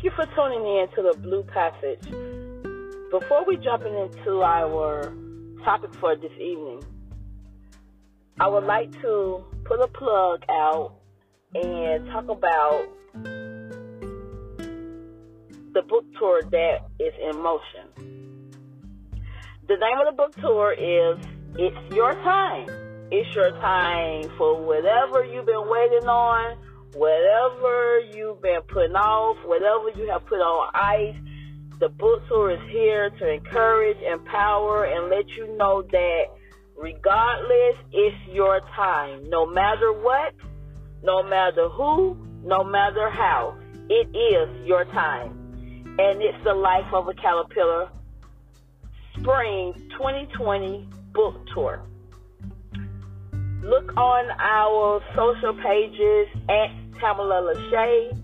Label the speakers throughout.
Speaker 1: Thank you for tuning in to the Blue Passage. Before we jump into our topic for this evening, I would like to put a plug out and talk about the book tour that is in motion. The name of the book tour is It's Your Time. It's your time for whatever you've been waiting on whatever you've been putting off, whatever you have put on ice, the book tour is here to encourage, empower, and let you know that regardless, it's your time. No matter what, no matter who, no matter how, it is your time. And it's the life of a caterpillar spring 2020 book tour. Look on our social pages at Tamala Lachey,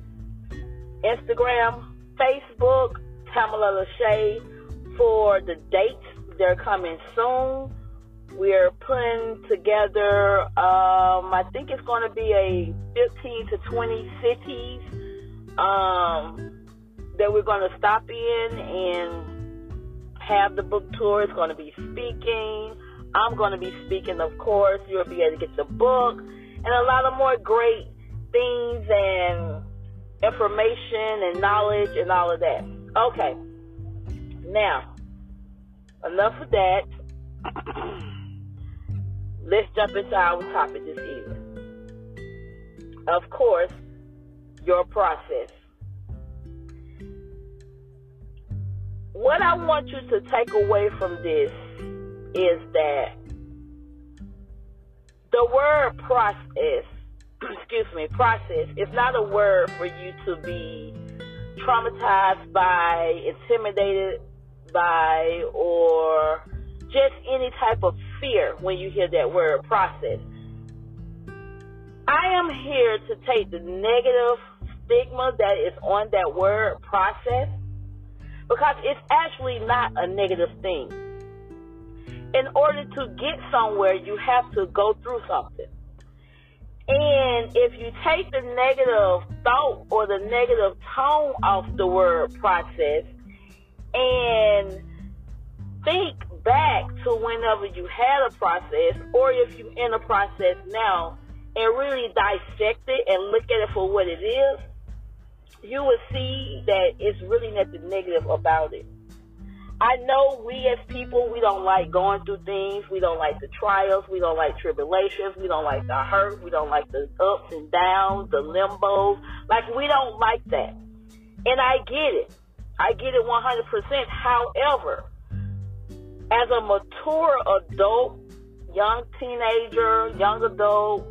Speaker 1: Instagram, Facebook, Tamala Lachey for the dates. They're coming soon. We're putting together, um, I think it's going to be a 15 to 20 cities um, that we're going to stop in and have the book tour. It's going to be speaking. I'm going to be speaking, of course. You'll be able to get the book and a lot of more great things and information and knowledge and all of that. Okay. Now, enough of that. Let's jump into our topic this evening. Of course, your process. What I want you to take away from this is that the word process, excuse me, process is not a word for you to be traumatized by, intimidated by, or just any type of fear when you hear that word process. I am here to take the negative stigma that is on that word process because it's actually not a negative thing in order to get somewhere, you have to go through something. And if you take the negative thought or the negative tone off the word process and think back to whenever you had a process or if you're in a process now and really dissect it and look at it for what it is, you will see that it's really nothing negative about it. I know we as people, we don't like going through things. We don't like the trials. We don't like tribulations. We don't like the hurt. We don't like the ups and downs, the limbos. Like, we don't like that. And I get it. I get it 100%. However, as a mature adult, young teenager, young adult,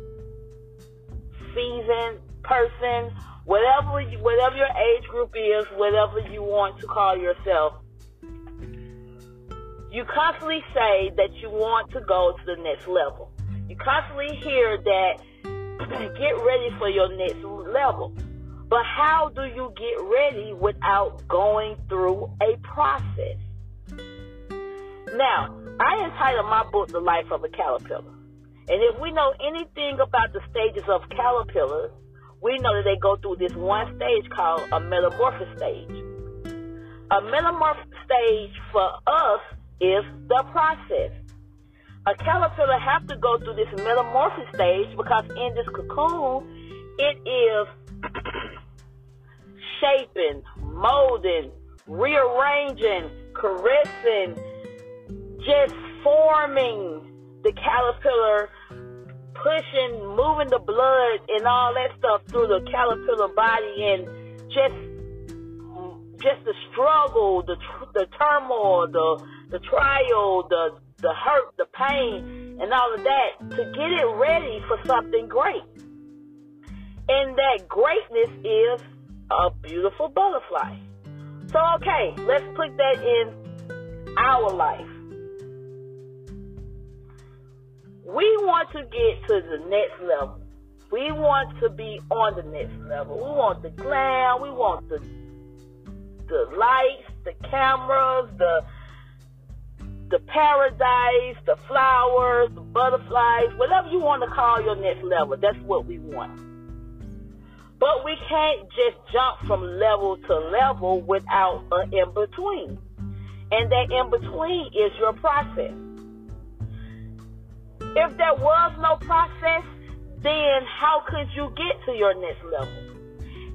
Speaker 1: seasoned person, whatever whatever your age group is, whatever you want to call yourself, you constantly say that you want to go to the next level. You constantly hear that get ready for your next level. But how do you get ready without going through a process? Now, I entitled my book The Life of a Caterpillar. And if we know anything about the stages of caterpillars, we know that they go through this one stage called a metamorphosis stage. A metamorphosis stage for us is the process. A caterpillar have to go through this metamorphosis stage because in this cocoon, it is shaping, molding, rearranging, caressing, just forming the caterpillar, pushing, moving the blood and all that stuff through the caterpillar body and just just the struggle, the the turmoil, the the trial, the the hurt, the pain, and all of that to get it ready for something great. And that greatness is a beautiful butterfly. So okay, let's put that in our life. We want to get to the next level. We want to be on the next level. We want the glam. We want the the lights, the cameras, the the paradise, the flowers, the butterflies, whatever you want to call your next level. That's what we want. But we can't just jump from level to level without an in between. And that in between is your process. If there was no process, then how could you get to your next level?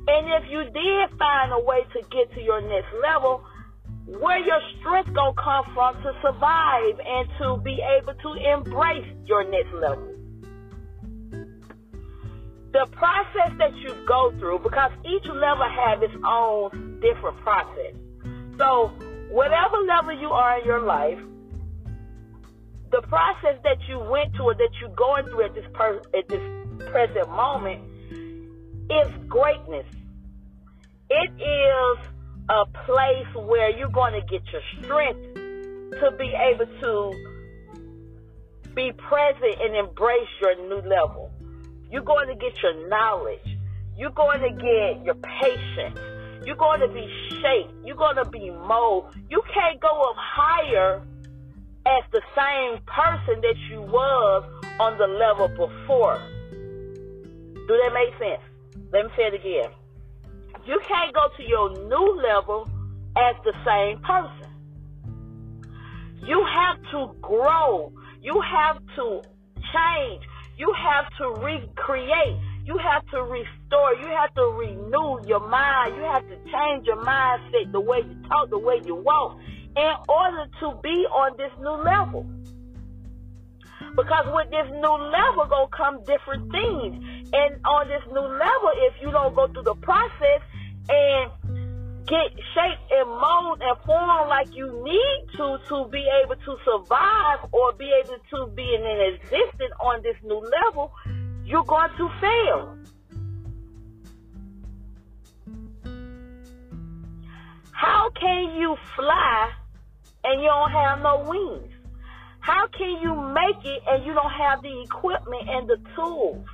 Speaker 1: And if you did find a way to get to your next level, where your strength gonna come from to survive and to be able to embrace your next level? The process that you go through, because each level has its own different process. So whatever level you are in your life, the process that you went to or that you're going through at this per- at this present moment is greatness. It is a place where you're going to get your strength to be able to be present and embrace your new level. You're going to get your knowledge. You're going to get your patience. You're going to be shaped. You're going to be molded. You can't go up higher as the same person that you was on the level before. Do that make sense? Let me say it again. You can't go to your new level as the same person. You have to grow. You have to change. You have to recreate. You have to restore. You have to renew your mind. You have to change your mindset, the way you talk, the way you walk, in order to be on this new level. Because with this new level gonna come different things. And on this new level, if you don't go through the process and get shaped and mold and form like you need to to be able to survive or be able to be in existence on this new level, you're going to fail. How can you fly and you don't have no wings? How can you make it and you don't have the equipment and the tools?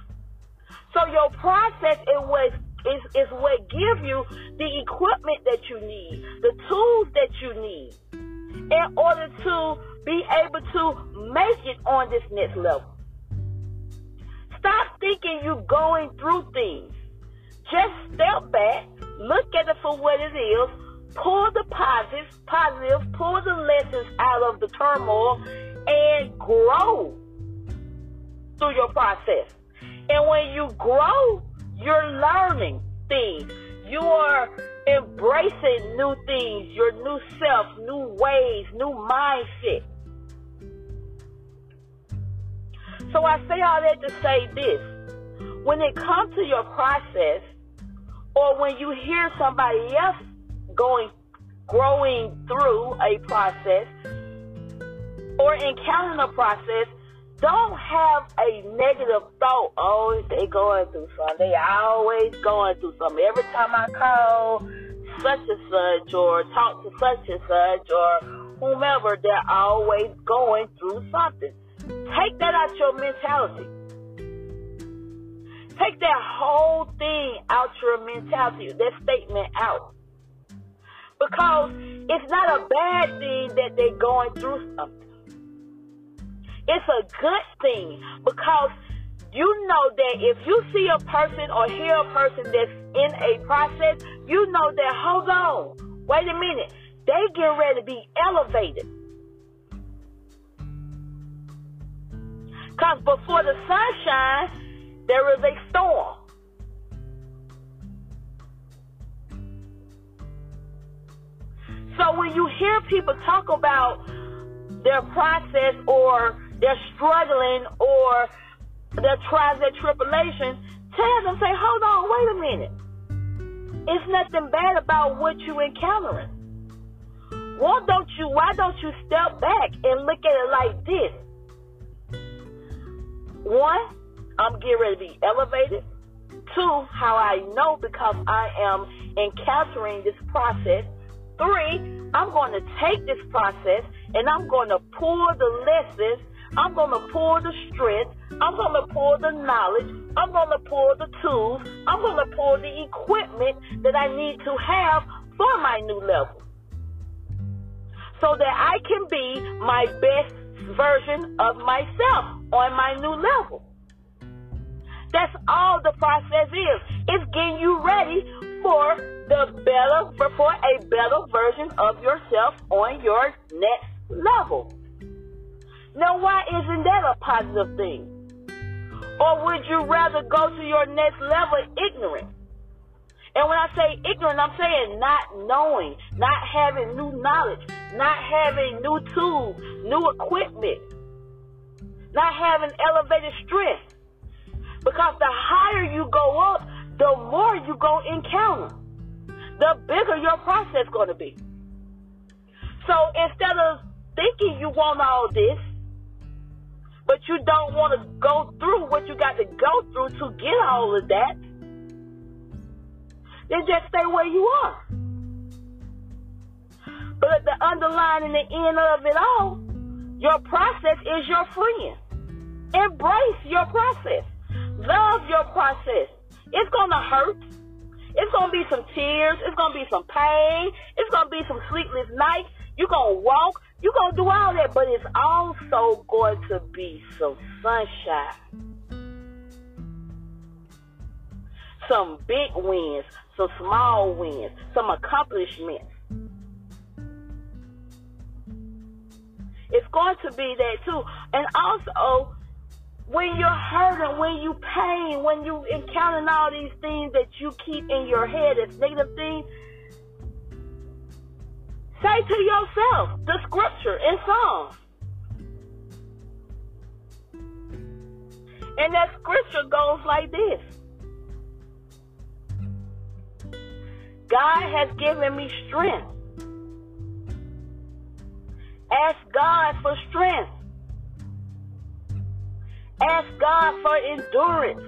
Speaker 1: So your process is what is, is what give you the equipment that you need, the tools that you need in order to be able to make it on this next level. Stop thinking you're going through things. Just step back, look at it for what it is, pull the positives, positives, pull the lessons out of the turmoil, and grow through your process. And when you grow, embracing new things, your new self, new ways, new mindset. So I say all that to say this. When it comes to your process, or when you hear somebody else going, growing through a process, or encountering a process, don't have a negative thought. Oh, they going through something. They always going through something. Every time I call such and such or talk to such and such or whomever, they're always going through something. Take that out your mentality. Take that whole thing out your mentality, that statement out. Because it's not a bad thing that they're going through something. It's a good thing because you know that if you see a person or hear a person that's in a process, you know that, hold on, wait a minute, they get ready to be elevated. Because before the sun shines, there is a storm. So when you hear people talk about their process or they're struggling or they're trying their tribulation, tell them, say, hold on, wait a minute. It's nothing bad about what you're encountering. Why don't you why don't you step back and look at it like this? One, I'm getting ready to be elevated. Two, how I know because I am encountering this process. Three, I'm going to take this process and I'm going to pull the lessons I'm going to pour the strength. I'm going to pour the knowledge. I'm going to pour the tools. I'm going to pour the equipment that I need to have for my new level. So that I can be my best version of myself on my new level. That's all the process is. It's getting you ready for the better, for a better version of yourself on your next level. Now, why isn't that a positive thing? Or would you rather go to your next level ignorant? And when I say ignorant, I'm saying not knowing, not having new knowledge, not having new tools, new equipment, not having elevated strength. Because the higher you go up, the more you go encounter, the bigger your process going to be. So instead of thinking you want all this, but you don't want to go through what you got to go through to get all of that, then just stay where you are. But at the underlying and the end of it all, your process is your friend. Embrace your process. Love your process. It's to hurt. It's to be some tears. It's to be some pain. It's to be some sleepless nights. You're to walk. You're going to do all that. But it's also going to be some sunshine. Some big wins. Some small wins. Some accomplishments. It's going to be that too. And also, when you're hurting, when you pain, when you encountering all these things that you keep in your head as negative things, say to yourself the scripture in Psalms. And that scripture goes like this. God has given me strength. Ask God for strength. Ask God for endurance.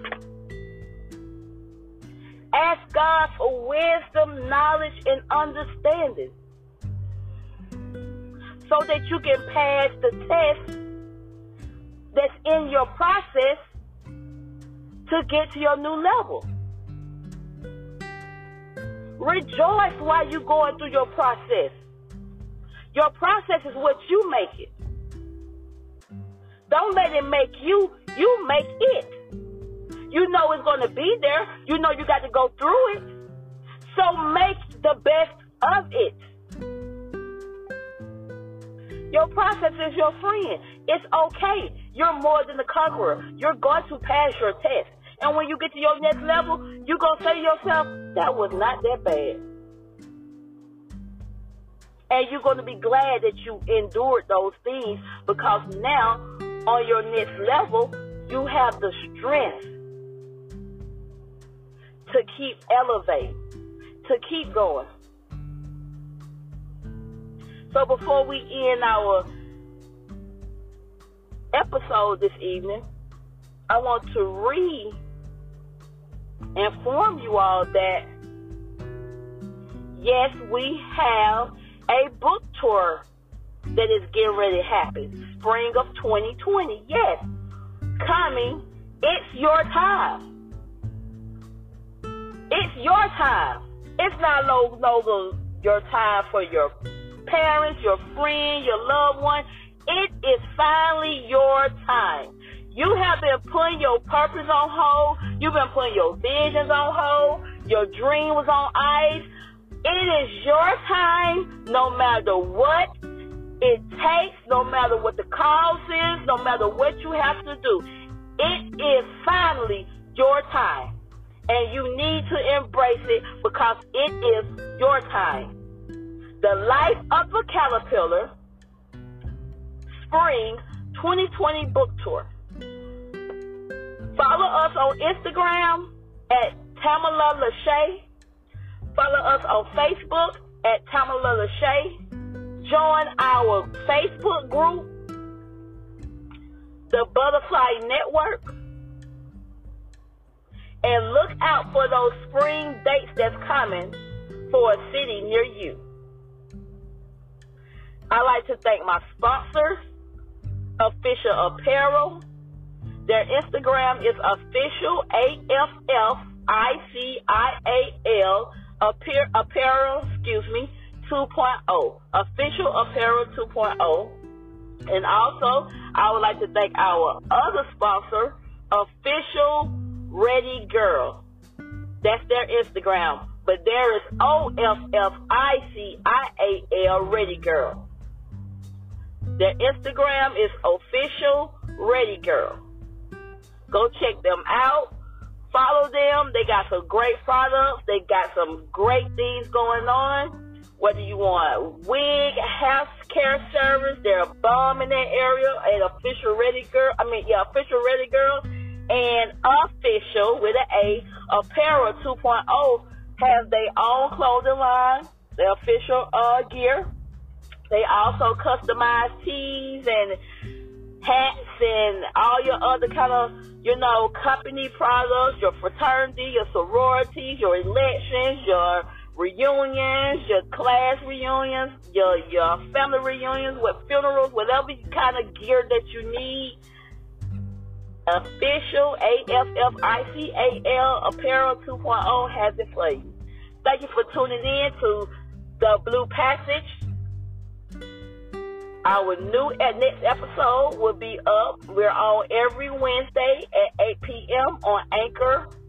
Speaker 1: Ask God for wisdom, knowledge, and understanding so that you can pass the test that's in your process to get to your new level. Rejoice while you're going through your process. Your process is what you make it. Don't let it make you. You make it. You know it's going to be there. You know you got to go through it. So make the best of it. Your process is your friend. It's okay. You're more than a conqueror. You're going to pass your test. And when you get to your next level, you're going to say to yourself, that was not that bad. And you're going to be glad that you endured those things because now on your next level, you have the strength to keep elevating, to keep going. So before we end our episode this evening, I want to re inform you all that yes, we have a book tour that is getting ready to happen. Spring of 2020. Yes. Coming. It's your time. It's your time. It's not no no your time for your parents, your friend, your loved one. It is finally your time. You have been putting your purpose on hold. You've been putting your visions on hold. Your dream was on ice. It is your time, no matter what it takes, no matter what the cause is, no matter what you have to do. It is finally your time. And you need to embrace it because it is your time. The Life of a Caterpillar Spring 2020 Book Tour. Follow us on Instagram at Tamala Lachey. Follow us on Facebook at Tamala Lachey join our Facebook group, the Butterfly Network, and look out for those spring dates that's coming for a city near you. I'd like to thank my sponsors, Official Apparel. Their Instagram is official AFF ICIAL apparel, excuse me, 2.0, official apparel 2.0. And also, I would like to thank our other sponsor, official Ready Girl. That's their Instagram. But there is O F F I C I A L Ready Girl. Their Instagram is official Ready Girl. Go check them out. Follow them. They got some great products. They got some great things going on. Whether you want wig, health care service, they're a bomb in that area. And official Ready Girl, I mean, yeah, official Ready Girl and official with an A, Apparel 2.0 has their own clothing line, their official uh, gear. They also customize tees and hats and all your other kind of, you know, company products, your fraternity, your sororities, your elections, your reunions, your class reunions, your your family reunions, with funerals, whatever kind of gear that you need Official A-F-F-I-C-A-L Apparel 2.0 has it for you. Thank you for tuning in to the Blue Passage. Our new next episode will be up. We're on every Wednesday at 8 p.m. on Anchor.fm.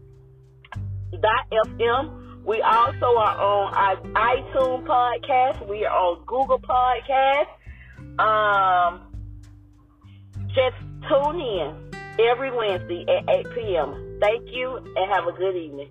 Speaker 1: We also are on our iTunes podcast. We are on Google Podcast. Um, just tune in every Wednesday at 8 p.m. Thank you and have a good evening.